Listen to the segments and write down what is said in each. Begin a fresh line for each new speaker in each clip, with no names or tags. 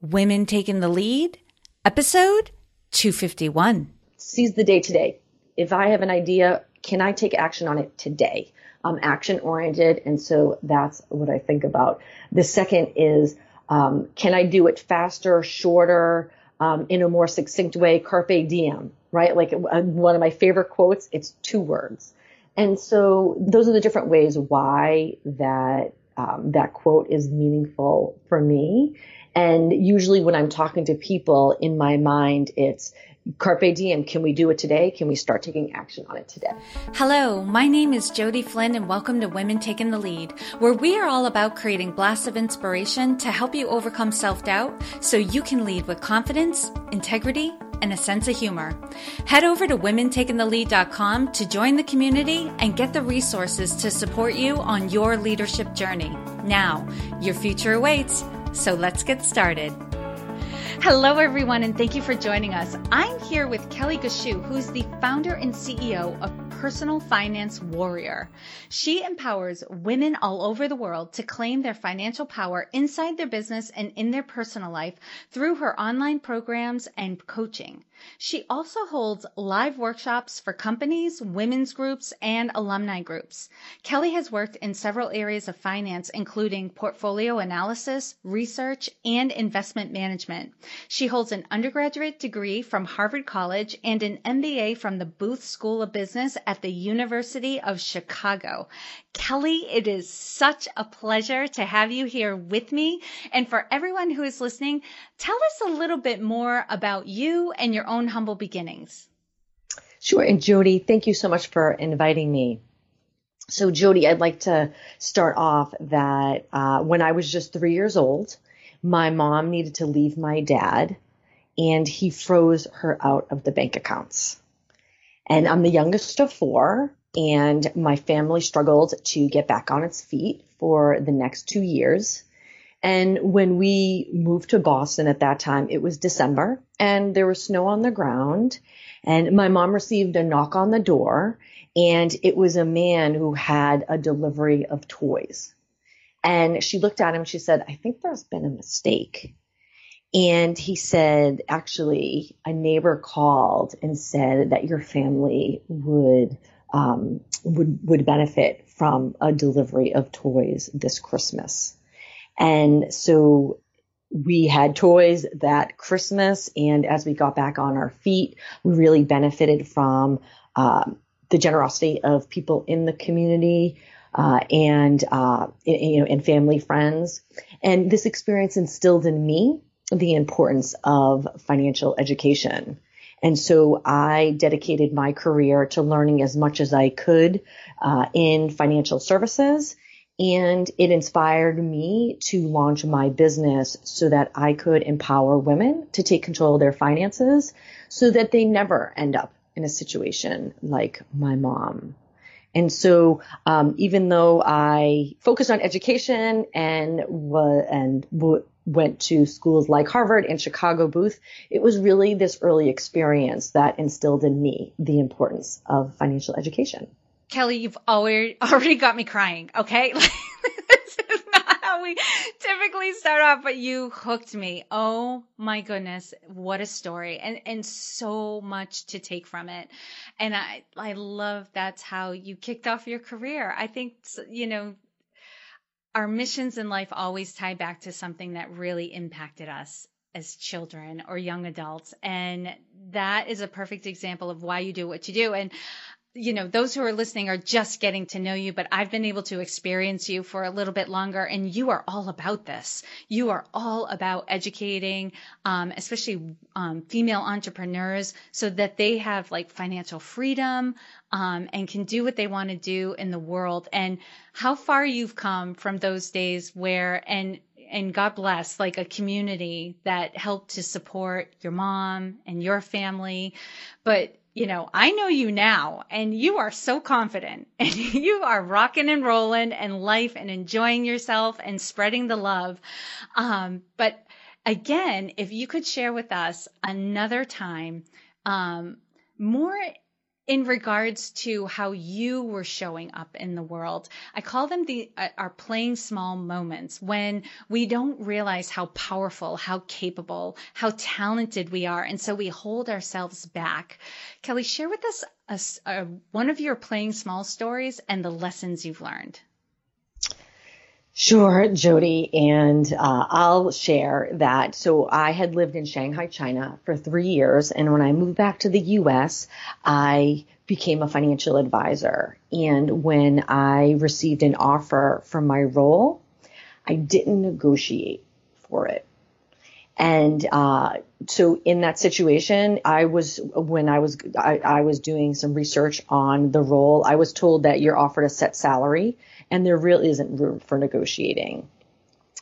Women Taking the Lead, episode 251.
Seize the day today. If I have an idea, can I take action on it today? I'm action oriented, and so that's what I think about. The second is, um, can I do it faster, shorter, um, in a more succinct way? Carpe diem, right? Like uh, one of my favorite quotes, it's two words. And so those are the different ways why that um, that quote is meaningful for me. And usually when I'm talking to people in my mind, it's Carpe diem. Can we do it today? Can we start taking action on it today?
Hello, my name is Jody Flynn and welcome to Women Taking the Lead, where we are all about creating blasts of inspiration to help you overcome self-doubt so you can lead with confidence, integrity, and a sense of humor. Head over to womentakingthelead.com to join the community and get the resources to support you on your leadership journey. Now, your future awaits. So let's get started. Hello, everyone, and thank you for joining us. I'm here with Kelly Gashu, who's the founder and CEO of Personal Finance Warrior. She empowers women all over the world to claim their financial power inside their business and in their personal life through her online programs and coaching. She also holds live workshops for companies, women's groups, and alumni groups. Kelly has worked in several areas of finance, including portfolio analysis, research, and investment management. She holds an undergraduate degree from Harvard College and an MBA from the Booth School of Business at the University of Chicago. Kelly, it is such a pleasure to have you here with me. And for everyone who is listening, tell us a little bit more about you and your own humble beginnings.
Sure. And Jody, thank you so much for inviting me. So Jody, I'd like to start off that uh, when I was just three years old, my mom needed to leave my dad and he froze her out of the bank accounts. And I'm the youngest of four and my family struggled to get back on its feet for the next two years. And when we moved to Boston at that time, it was December and there was snow on the ground. And my mom received a knock on the door and it was a man who had a delivery of toys. And she looked at him. She said, I think there's been a mistake. And he said, actually, a neighbor called and said that your family would um, would would benefit from a delivery of toys this Christmas. And so we had toys that Christmas, and as we got back on our feet, we really benefited from um, the generosity of people in the community uh, and uh, you know and family friends. And this experience instilled in me the importance of financial education. And so I dedicated my career to learning as much as I could uh, in financial services. And it inspired me to launch my business so that I could empower women to take control of their finances so that they never end up in a situation like my mom. And so, um, even though I focused on education and and w- went to schools like Harvard and Chicago Booth, it was really this early experience that instilled in me the importance of financial education.
Kelly, you've already already got me crying. Okay. this is not how we typically start off, but you hooked me. Oh my goodness. What a story and, and so much to take from it. And I, I love that's how you kicked off your career. I think, you know, our missions in life always tie back to something that really impacted us as children or young adults. And that is a perfect example of why you do what you do. And you know, those who are listening are just getting to know you, but I've been able to experience you for a little bit longer and you are all about this. You are all about educating, um, especially, um, female entrepreneurs so that they have like financial freedom, um, and can do what they want to do in the world and how far you've come from those days where, and, and God bless, like a community that helped to support your mom and your family. But you know, I know you now and you are so confident and you are rocking and rolling and life and enjoying yourself and spreading the love. Um, but again, if you could share with us another time, um, more in regards to how you were showing up in the world. I call them the uh, our playing small moments when we don't realize how powerful, how capable, how talented we are, and so we hold ourselves back. Kelly, share with us a, a, one of your playing small stories and the lessons you've learned.
Sure, Jody, and uh, I'll share that. So I had lived in Shanghai, China for three years, and when I moved back to the U.S., I became a financial advisor. And when I received an offer for my role, I didn't negotiate for it. And uh, so in that situation, I was when I was I, I was doing some research on the role. I was told that you're offered a set salary, and there really isn't room for negotiating.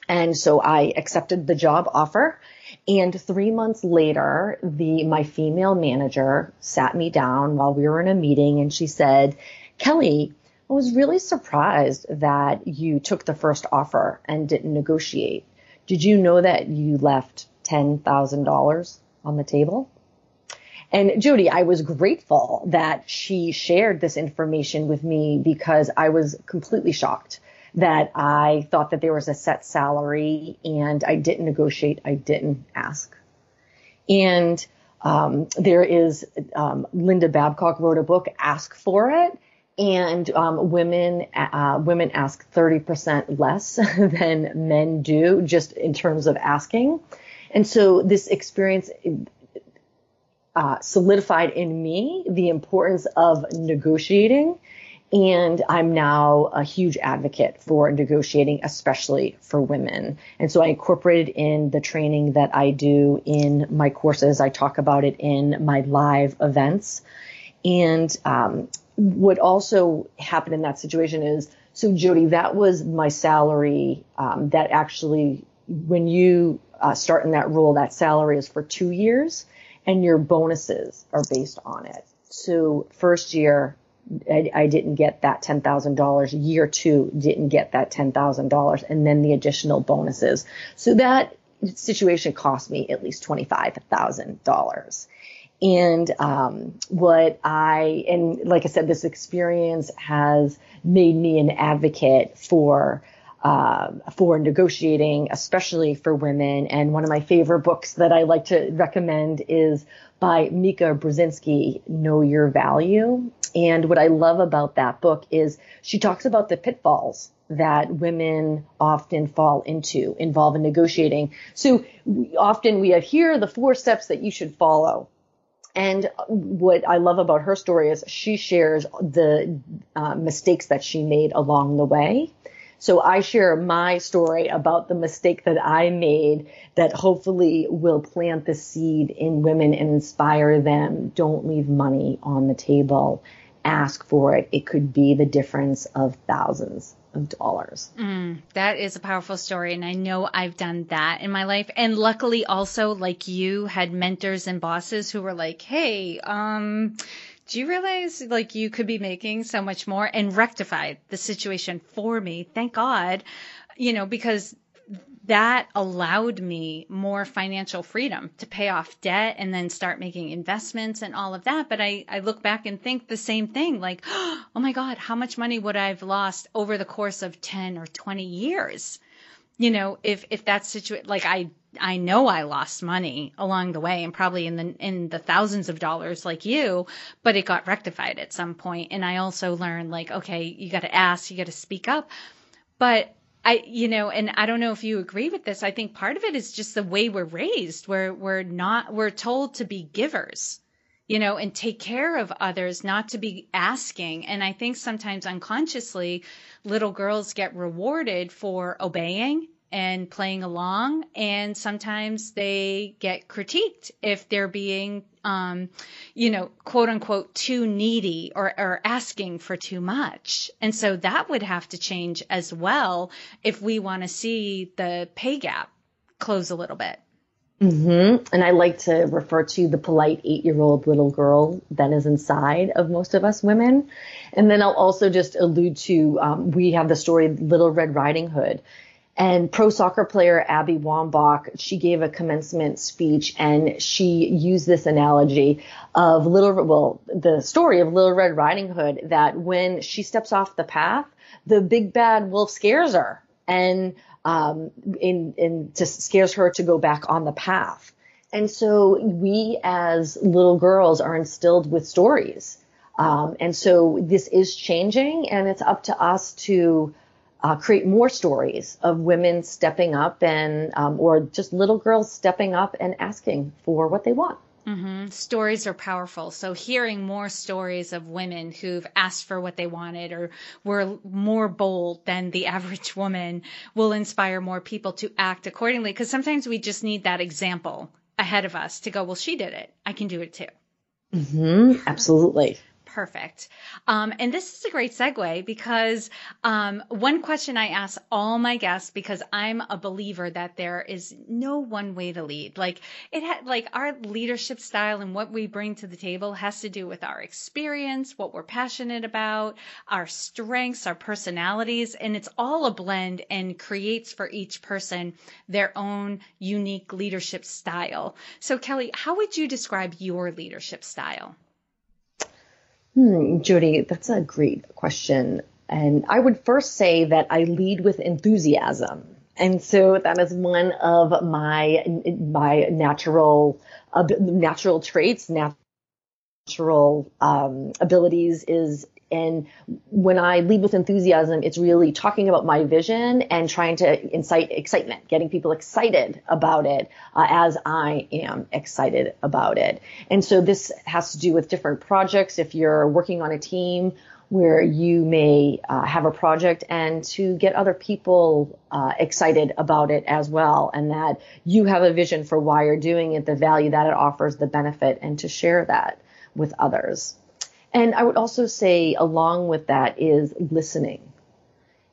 And so I accepted the job offer. And three months later, the my female manager sat me down while we were in a meeting, and she said, "Kelly." I was really surprised that you took the first offer and didn't negotiate. Did you know that you left $10,000 on the table? And Jody, I was grateful that she shared this information with me because I was completely shocked that I thought that there was a set salary and I didn't negotiate. I didn't ask. And um, there is um, Linda Babcock wrote a book, Ask for It, and um, women uh, women ask 30% less than men do just in terms of asking and so this experience uh, solidified in me the importance of negotiating and I'm now a huge advocate for negotiating, especially for women. And so I incorporated in the training that I do in my courses. I talk about it in my live events. And um, what also happened in that situation is, so Jody, that was my salary. Um, that actually, when you uh, start in that role, that salary is for two years, and your bonuses are based on it. So first year, I, I didn't get that ten thousand dollars. Year two, didn't get that ten thousand dollars, and then the additional bonuses. So that situation cost me at least twenty five thousand dollars. And um, what I and like I said, this experience has made me an advocate for uh, for negotiating, especially for women. And one of my favorite books that I like to recommend is by Mika Brzezinski, Know Your Value. And what I love about that book is she talks about the pitfalls that women often fall into involve in negotiating. So we, often we have here the four steps that you should follow. And what I love about her story is she shares the uh, mistakes that she made along the way. So I share my story about the mistake that I made that hopefully will plant the seed in women and inspire them. Don't leave money on the table. Ask for it. It could be the difference of thousands of dollars.
Mm, that is a powerful story. And I know I've done that in my life. And luckily also like you had mentors and bosses who were like, Hey, um, do you realize like you could be making so much more and rectified the situation for me? Thank God, you know, because that allowed me more financial freedom to pay off debt and then start making investments and all of that. But I, I look back and think the same thing, like, oh my God, how much money would I have lost over the course of 10 or 20 years? You know, if, if that situation, like I, I know I lost money along the way and probably in the, in the thousands of dollars like you, but it got rectified at some point. And I also learned like, okay, you got to ask, you got to speak up. But I, you know, and I don't know if you agree with this. I think part of it is just the way we're raised. We're, we're not, we're told to be givers, you know, and take care of others, not to be asking. And I think sometimes unconsciously little girls get rewarded for obeying and playing along. And sometimes they get critiqued if they're being, um, you know, quote unquote, too needy or, or asking for too much. And so that would have to change as well if we want to see the pay gap close a little bit.
Mm-hmm. And I like to refer to the polite eight year old little girl that is inside of most of us women. And then I'll also just allude to um, we have the story Little Red Riding Hood And pro soccer player Abby Wambach, she gave a commencement speech and she used this analogy of little, well, the story of Little Red Riding Hood that when she steps off the path, the big bad wolf scares her and, um, in, in scares her to go back on the path. And so we as little girls are instilled with stories. Um, and so this is changing and it's up to us to, uh, create more stories of women stepping up and, um, or just little girls stepping up and asking for what they want.
Mm-hmm. Stories are powerful. So hearing more stories of women who've asked for what they wanted or were more bold than the average woman will inspire more people to act accordingly. Cause sometimes we just need that example ahead of us to go, well, she did it. I can do it too.
Mm-hmm. Absolutely
perfect. Um, and this is a great segue because um, one question I ask all my guests because I'm a believer that there is no one way to lead. Like it had like our leadership style and what we bring to the table has to do with our experience, what we're passionate about, our strengths, our personalities, and it's all a blend and creates for each person their own unique leadership style. So Kelly, how would you describe your leadership style?
Hmm, Jody, that's a great question. And I would first say that I lead with enthusiasm. And so that is one of my, my natural, uh, natural traits, natural, um, abilities is and when I lead with enthusiasm, it's really talking about my vision and trying to incite excitement, getting people excited about it uh, as I am excited about it. And so this has to do with different projects. If you're working on a team where you may uh, have a project and to get other people uh, excited about it as well and that you have a vision for why you're doing it, the value that it offers, the benefit, and to share that with others. And I would also say along with that is listening.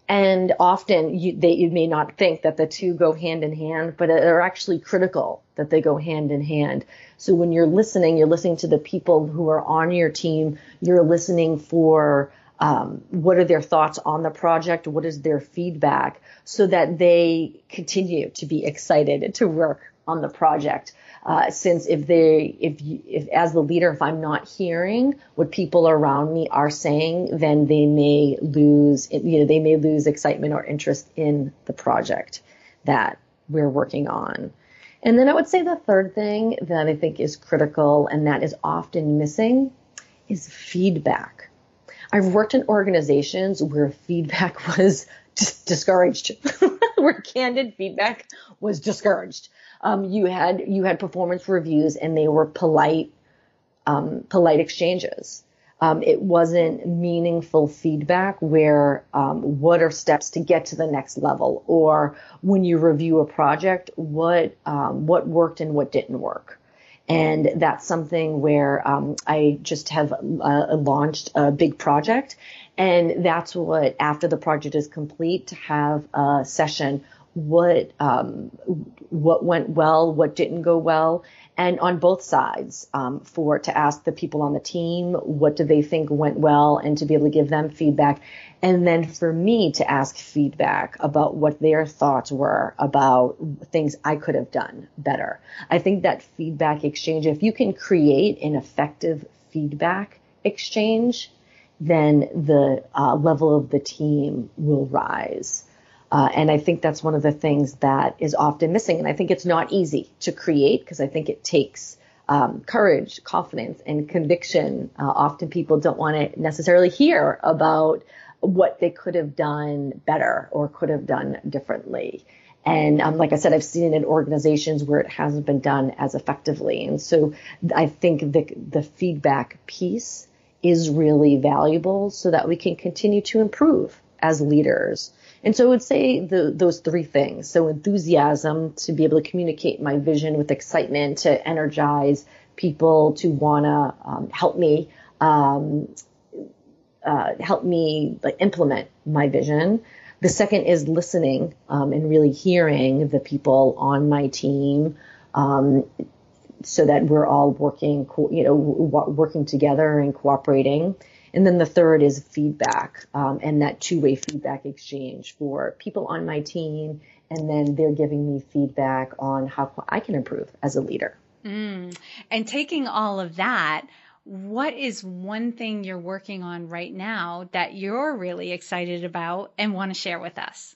And often you, they, you may not think that the two go hand in hand, but they're actually critical that they go hand in hand. So when you're listening, you're listening to the people who are on your team. You're listening for um, what are their thoughts on the project? What is their feedback so that they continue to be excited to work on the project. Uh, since if they, if you, if as the leader, if I'm not hearing what people around me are saying, then they may lose, you know, they may lose excitement or interest in the project that we're working on. And then I would say the third thing that I think is critical and that is often missing is feedback. I've worked in organizations where feedback was discouraged, where candid feedback was discouraged um, you had you had performance reviews and they were polite um, polite exchanges. Um, it wasn't meaningful feedback where um, what are steps to get to the next level? Or when you review a project what um, what worked and what didn't work? And that's something where um, I just have uh, launched a big project. And that's what after the project is complete to have a session what um, what went well, what didn't go well, and on both sides um, for to ask the people on the team what do they think went well, and to be able to give them feedback, and then for me to ask feedback about what their thoughts were about things I could have done better. I think that feedback exchange, if you can create an effective feedback exchange, then the uh, level of the team will rise. Uh, and I think that's one of the things that is often missing. And I think it's not easy to create because I think it takes um, courage, confidence, and conviction. Uh, often people don't want to necessarily hear about what they could have done better or could have done differently. And um, like I said, I've seen it in organizations where it hasn't been done as effectively. And so I think the, the feedback piece is really valuable so that we can continue to improve as leaders. And so I would say the, those three things. So enthusiasm to be able to communicate my vision with excitement, to energize people to want to um, help me, um, uh, help me like implement my vision. The second is listening um, and really hearing the people on my team, um, so that we're all working, you know, working together and cooperating. And then the third is feedback um, and that two way feedback exchange for people on my team. And then they're giving me feedback on how I can improve as a leader.
Mm. And taking all of that, what is one thing you're working on right now that you're really excited about and want to share with us?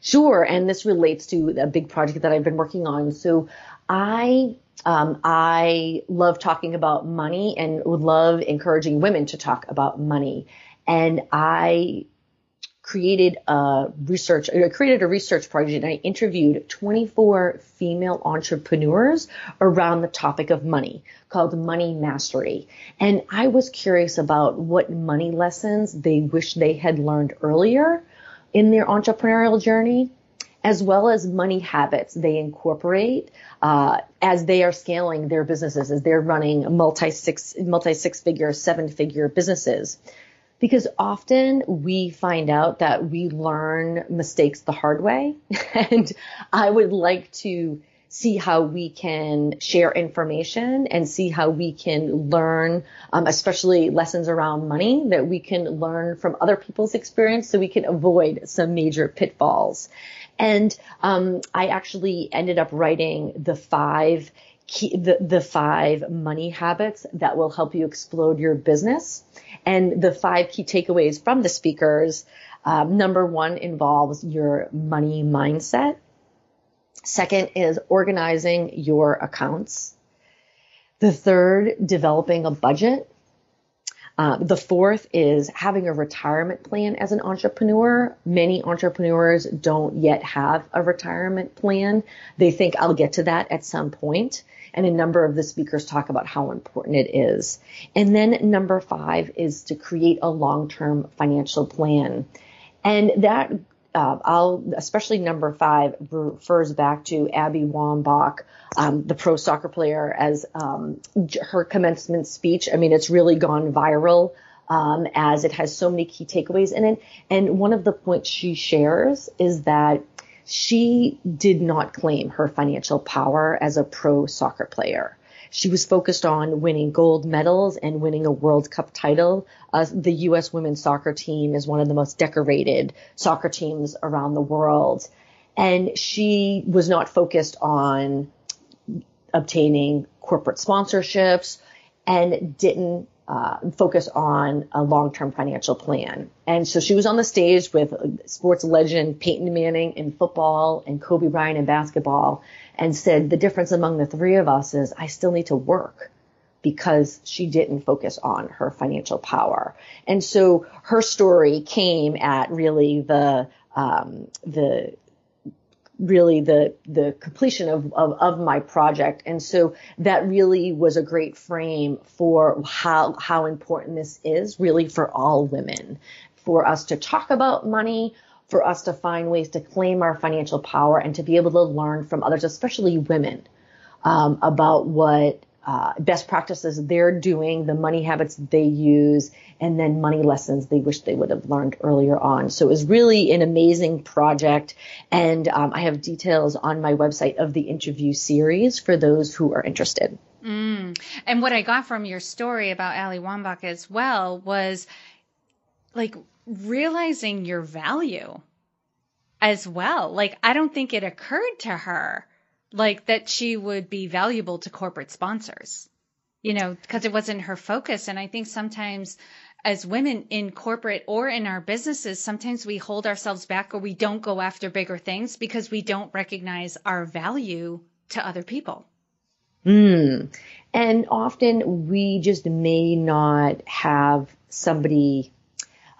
Sure, and this relates to a big project that I've been working on. So I um, I love talking about money and would love encouraging women to talk about money. And I created a research, I created a research project and I interviewed 24 female entrepreneurs around the topic of money called Money Mastery. And I was curious about what money lessons they wish they had learned earlier in their entrepreneurial journey as well as money habits they incorporate uh, as they are scaling their businesses, as they're running multi six multi six figure, seven figure businesses because often we find out that we learn mistakes the hard way. and I would like to see how we can share information and see how we can learn, um, especially lessons around money that we can learn from other people's experience so we can avoid some major pitfalls. And um, I actually ended up writing the five key, the, the five money habits that will help you explode your business. And the five key takeaways from the speakers. Um, number one involves your money mindset. Second is organizing your accounts. The third, developing a budget. Uh, the fourth is having a retirement plan as an entrepreneur. Many entrepreneurs don't yet have a retirement plan. They think I'll get to that at some point. And a number of the speakers talk about how important it is. And then number five is to create a long-term financial plan. And that, uh, I'll, especially number five refers back to Abby Wambach, um, the pro soccer player as, um, her commencement speech. I mean, it's really gone viral. Um, as it has so many key takeaways in it. And one of the points she shares is that she did not claim her financial power as a pro soccer player. She was focused on winning gold medals and winning a World Cup title. Uh, the U.S. women's soccer team is one of the most decorated soccer teams around the world. And she was not focused on obtaining corporate sponsorships and didn't uh, focus on a long-term financial plan. And so she was on the stage with sports legend Peyton Manning in football and Kobe Bryant in basketball and said the difference among the three of us is I still need to work because she didn't focus on her financial power. And so her story came at really the um, the really the the completion of, of, of my project. And so that really was a great frame for how how important this is really for all women for us to talk about money for us to find ways to claim our financial power and to be able to learn from others especially women um, about what uh, best practices they're doing, the money habits they use, and then money lessons they wish they would have learned earlier on. So it was really an amazing project. And um, I have details on my website of the interview series for those who are interested.
Mm. And what I got from your story about Ali Wambach as well was like realizing your value as well. Like, I don't think it occurred to her like that she would be valuable to corporate sponsors, you know, because it wasn't her focus. And I think sometimes as women in corporate or in our businesses, sometimes we hold ourselves back or we don't go after bigger things because we don't recognize our value to other people.
Mm. And often we just may not have somebody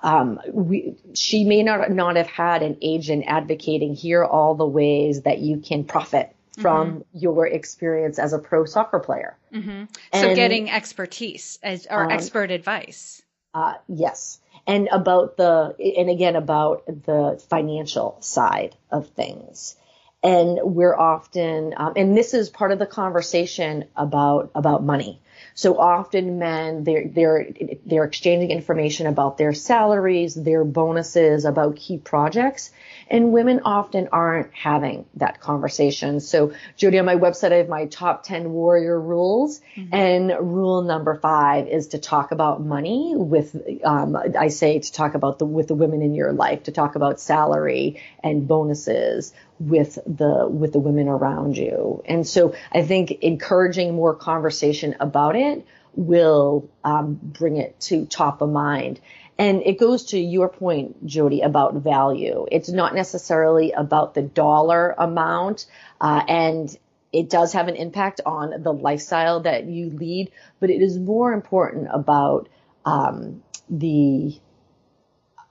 um, we, she may not not have had an agent advocating here all the ways that you can profit from mm-hmm. your experience as a pro soccer player.
Mm-hmm. So and, getting expertise as, or um, expert advice.
Uh, yes. And about the, and again, about the financial side of things. And we're often, um, and this is part of the conversation about, about money. So often men, they're, they're, they're exchanging information about their salaries, their bonuses, about key projects. And women often aren't having that conversation. So Jody, on my website, I have my top 10 warrior rules. Mm-hmm. And rule number five is to talk about money with, um, I say to talk about the, with the women in your life, to talk about salary and bonuses with the with the women around you. And so I think encouraging more conversation about it will um, bring it to top of mind. And it goes to your point, Jody, about value. It's not necessarily about the dollar amount, uh, and it does have an impact on the lifestyle that you lead, but it is more important about um, the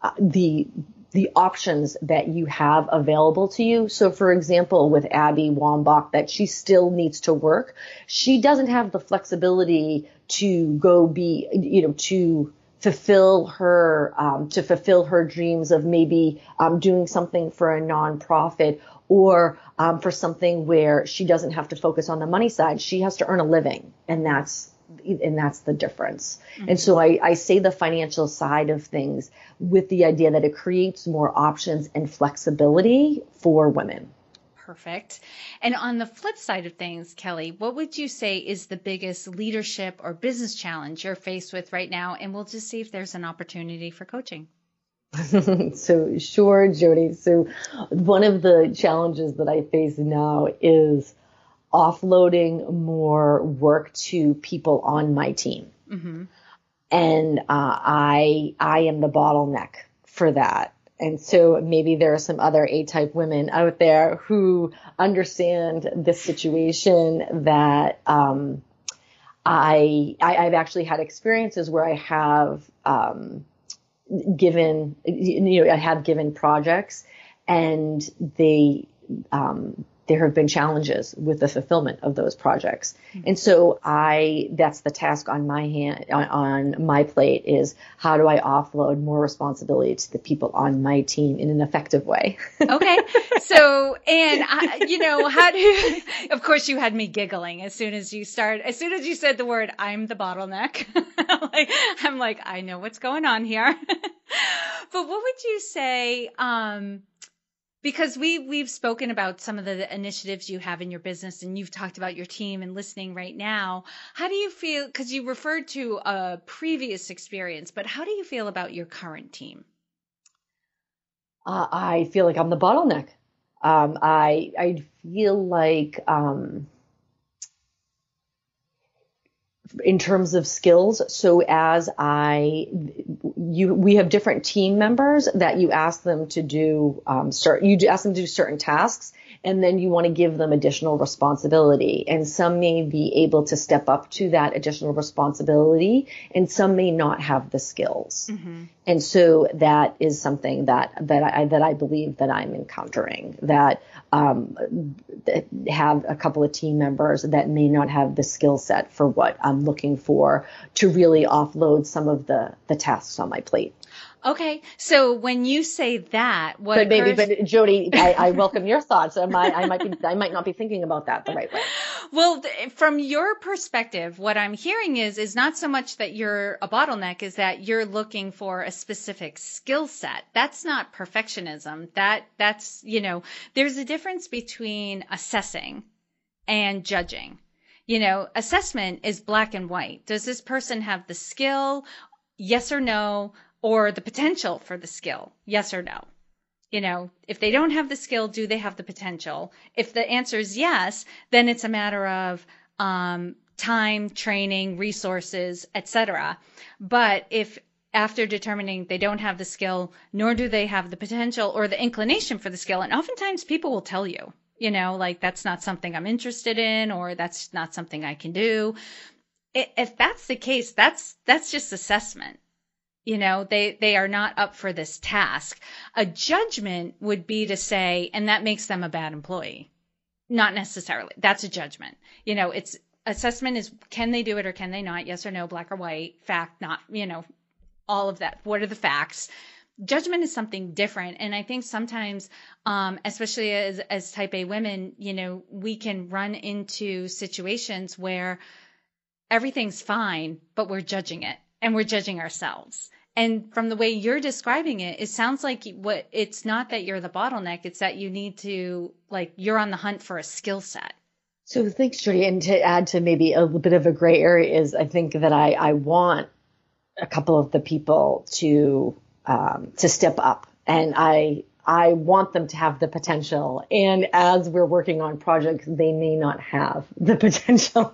uh, the the options that you have available to you. So for example, with Abby Wambach, that she still needs to work, she doesn't have the flexibility to go be, you know, to fulfill her, um, to fulfill her dreams of maybe um, doing something for a nonprofit or um, for something where she doesn't have to focus on the money side. She has to earn a living, and that's and that's the difference. Mm-hmm. And so I, I say the financial side of things with the idea that it creates more options and flexibility for women.
Perfect. And on the flip side of things, Kelly, what would you say is the biggest leadership or business challenge you're faced with right now? And we'll just see if there's an opportunity for coaching.
so sure, Jody. So one of the challenges that I face now is offloading more work to people on my team. Mm-hmm. And uh, I I am the bottleneck for that. And so maybe there are some other A-type women out there who understand this situation that um, I, I have actually had experiences where I have um, given you know I have given projects and they um, there have been challenges with the fulfillment of those projects. Mm-hmm. And so I, that's the task on my hand, on, on, my plate is how do I offload more responsibility to the people on my team in an effective way?
okay. So, and I, you know, how do, of course you had me giggling as soon as you start, as soon as you said the word, I'm the bottleneck. like, I'm like, I know what's going on here. but what would you say, um, because we we've spoken about some of the initiatives you have in your business and you've talked about your team and listening right now. How do you feel because you referred to a previous experience but how do you feel about your current team?
Uh, i feel like i'm the bottleneck. Um, i i feel like um, in terms of skills. So as I, you, we have different team members that you ask them to do, um, start, you ask them to do certain tasks and then you want to give them additional responsibility. And some may be able to step up to that additional responsibility and some may not have the skills. Mm-hmm. And so that is something that, that I, that I believe that I'm encountering that, um, that have a couple of team members that may not have the skill set for what I'm looking for to really offload some of the, the tasks on my plate.
Okay, so when you say that, what?
But maybe, but Jody, I, I welcome your thoughts. I might, I might be, I might not be thinking about that the right way.
Well, from your perspective, what I'm hearing is, is not so much that you're a bottleneck, is that you're looking for a specific skill set. That's not perfectionism. That, that's, you know, there's a difference between assessing and judging. You know, assessment is black and white. Does this person have the skill? Yes or no? Or the potential for the skill? Yes or no? You know, if they don't have the skill, do they have the potential? If the answer is yes, then it's a matter of um, time, training, resources, etc. But if after determining they don't have the skill, nor do they have the potential or the inclination for the skill, and oftentimes people will tell you, you know, like that's not something I'm interested in, or that's not something I can do. If that's the case, that's that's just assessment you know they they are not up for this task. A judgment would be to say and that makes them a bad employee. Not necessarily. That's a judgment. You know it's assessment is can they do it or can they not? Yes or no black or white fact not you know all of that. What are the facts? Judgment is something different. And i think sometimes um, especially as as type a women you know we can run into situations where everything's fine, but we're judging it and we're judging ourselves. And from the way you're describing it, it sounds like what it's not that you're the bottleneck, it's that you need to like you're on the hunt for a skill set.
So thanks, Jody. And to add to maybe a little bit of a gray area is I think that I, I want a couple of the people to um, to step up, and I I want them to have the potential. And as we're working on projects, they may not have the potential.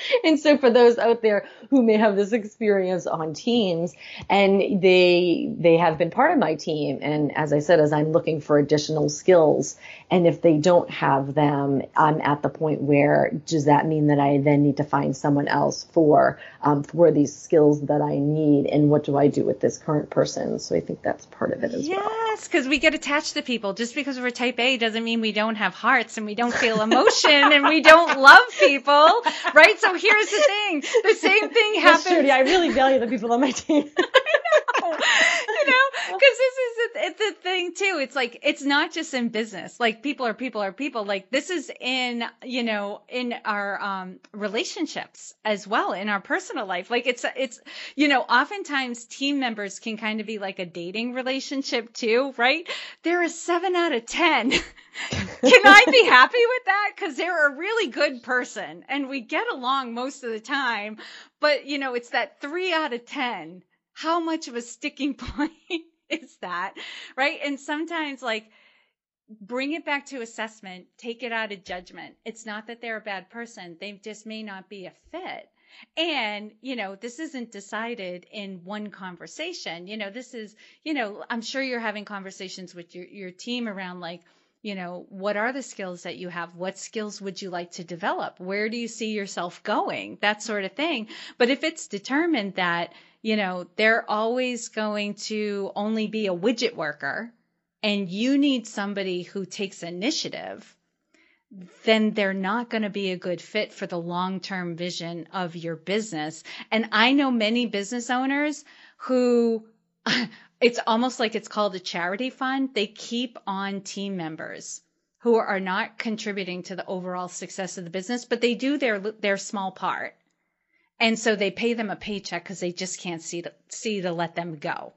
and so for those out there who may have this experience on teams and they they have been part of my team and as I said as I'm looking for additional skills and if they don't have them I'm at the point where does that mean that I then need to find someone else for um, for these skills that I need and what do I do with this current person? So I think that's part of it as
yes,
well.
Yes because we get attached to people. Just because we're type A doesn't mean we don't have hearts and we don't feel emotion and we don't love people right? So here's the thing. The same thing happens.
Trudy, I really value the people on my team.
you know, because this is the, the thing too. It's like it's not just in business. Like people are people are people. Like this is in you know in our um, relationships as well in our personal life. Like it's it's you know oftentimes team members can kind of be like a dating relationship too, right? They're a seven out of ten. can I be happy with that? Because they're a really good person and we get along most of the time. But you know, it's that three out of ten how much of a sticking point is that? Right. And sometimes like, bring it back to assessment, take it out of judgment. It's not that they're a bad person. They just may not be a fit. And, you know, this isn't decided in one conversation. You know, this is, you know, I'm sure you're having conversations with your, your team around like, you know, what are the skills that you have? What skills would you like to develop? Where do you see yourself going? That sort of thing. But if it's determined that, you know, they're always going to only be a widget worker and you need somebody who takes initiative, then they're not going to be a good fit for the long term vision of your business. And I know many business owners who it's almost like it's called a charity fund. They keep on team members who are not contributing to the overall success of the business, but they do their their small part. And so they pay them a paycheck because they just can't see to, see to let them go.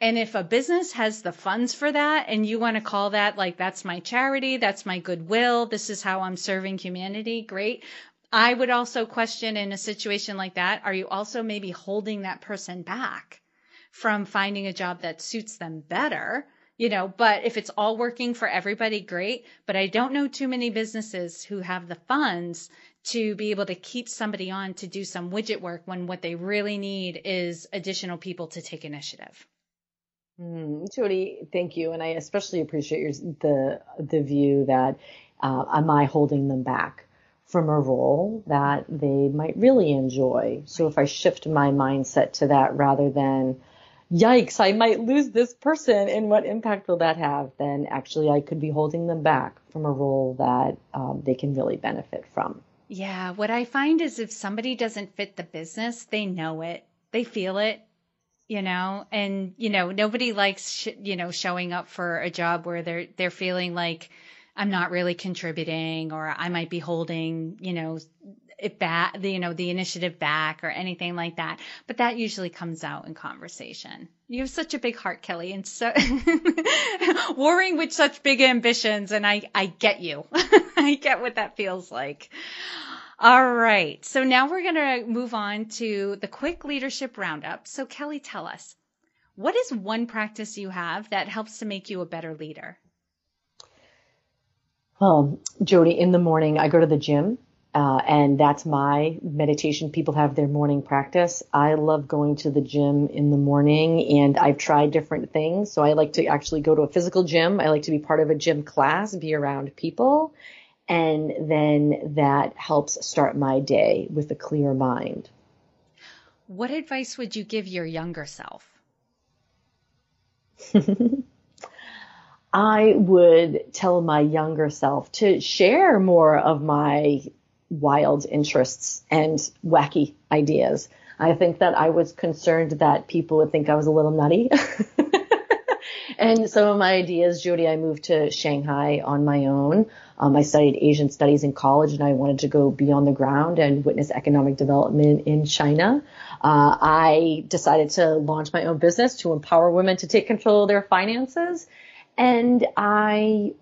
And if a business has the funds for that and you want to call that like, that's my charity, that's my goodwill, this is how I'm serving humanity, great. I would also question in a situation like that, are you also maybe holding that person back from finding a job that suits them better? You know, but if it's all working for everybody, great. But I don't know too many businesses who have the funds to be able to keep somebody on to do some widget work when what they really need is additional people to take initiative.
Mm, Jody, thank you, and I especially appreciate your, the the view that uh, am I holding them back from a role that they might really enjoy? So if I shift my mindset to that rather than yikes, I might lose this person and what impact will that have? Then actually I could be holding them back from a role that um, they can really benefit from.
Yeah, what I find is if somebody doesn't fit the business, they know it, they feel it, you know, and you know nobody likes sh- you know showing up for a job where they're they're feeling like I'm not really contributing or I might be holding you know it back, the, you know, the initiative back or anything like that. But that usually comes out in conversation. You have such a big heart, Kelly, and so warring with such big ambitions. And I, I get you. I get what that feels like. All right. So now we're going to move on to the quick leadership roundup. So Kelly, tell us, what is one practice you have that helps to make you a better leader?
Well, Jody, in the morning, I go to the gym uh, and that's my meditation. People have their morning practice. I love going to the gym in the morning and I've tried different things. So I like to actually go to a physical gym. I like to be part of a gym class, be around people. And then that helps start my day with a clear mind.
What advice would you give your younger self?
I would tell my younger self to share more of my wild interests and wacky ideas. I think that I was concerned that people would think I was a little nutty. and some of my ideas, Jody, I moved to Shanghai on my own. Um, I studied Asian studies in college and I wanted to go be on the ground and witness economic development in China. Uh, I decided to launch my own business to empower women to take control of their finances. And I,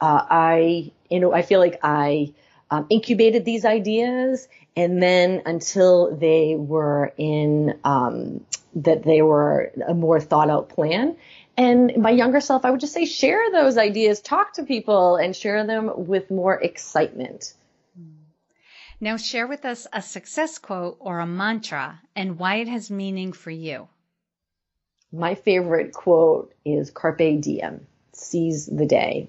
uh, I, you know, I feel like I um, incubated these ideas and then until they were in, um, that they were a more thought out plan. And my younger self, I would just say share those ideas, talk to people and share them with more excitement.
Now share with us a success quote or a mantra and why it has meaning for you.
My favorite quote is Carpe Diem, seize the day.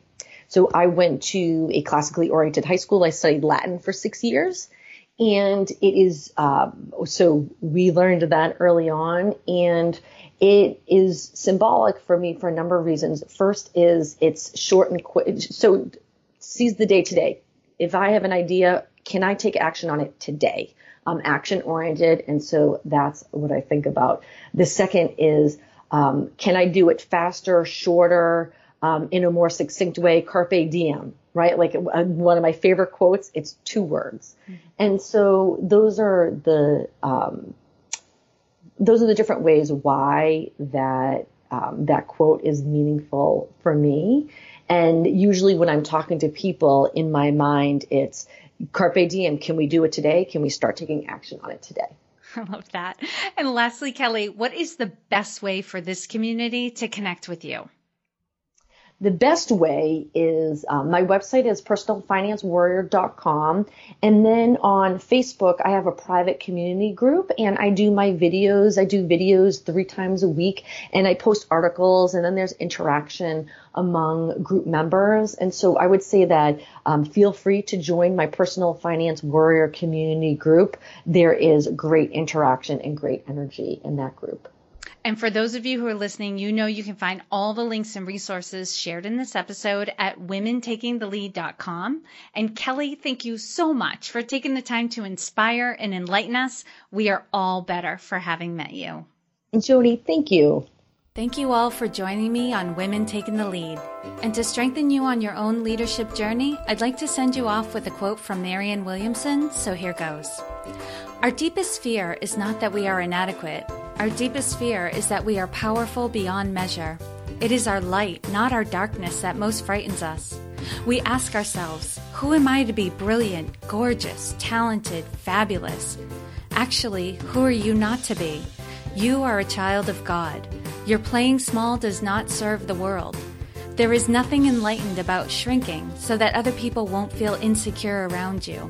So I went to a classically oriented high school. I studied Latin for six years and it is, um, so we learned that early on and it is symbolic for me for a number of reasons. First is it's short and quick. So seize the day today. If I have an idea, can I take action on it today? I'm action oriented. And so that's what I think about. The second is, um, can I do it faster, shorter, um, in a more succinct way? Carpe diem right? Like uh, one of my favorite quotes, it's two words. Mm-hmm. And so those are the, um, those are the different ways why that, um, that quote is meaningful for me. And usually when I'm talking to people in my mind, it's carpe diem. Can we do it today? Can we start taking action on it today?
I love that. And lastly, Kelly, what is the best way for this community to connect with you?
The best way is um, my website is personalfinancewarrior.com. And then on Facebook, I have a private community group and I do my videos. I do videos three times a week and I post articles and then there's interaction among group members. And so I would say that um, feel free to join my personal finance warrior community group. There is great interaction and great energy in that group.
And for those of you who are listening, you know you can find all the links and resources shared in this episode at womentakingthelead.com. And Kelly, thank you so much for taking the time to inspire and enlighten us. We are all better for having met you.
And Jody, thank you.
Thank you all for joining me on Women Taking the Lead. And to strengthen you on your own leadership journey, I'd like to send you off with a quote from Marianne Williamson, so here goes. Our deepest fear is not that we are inadequate. Our deepest fear is that we are powerful beyond measure. It is our light, not our darkness, that most frightens us. We ask ourselves, who am I to be brilliant, gorgeous, talented, fabulous? Actually, who are you not to be? You are a child of God. Your playing small does not serve the world. There is nothing enlightened about shrinking so that other people won't feel insecure around you.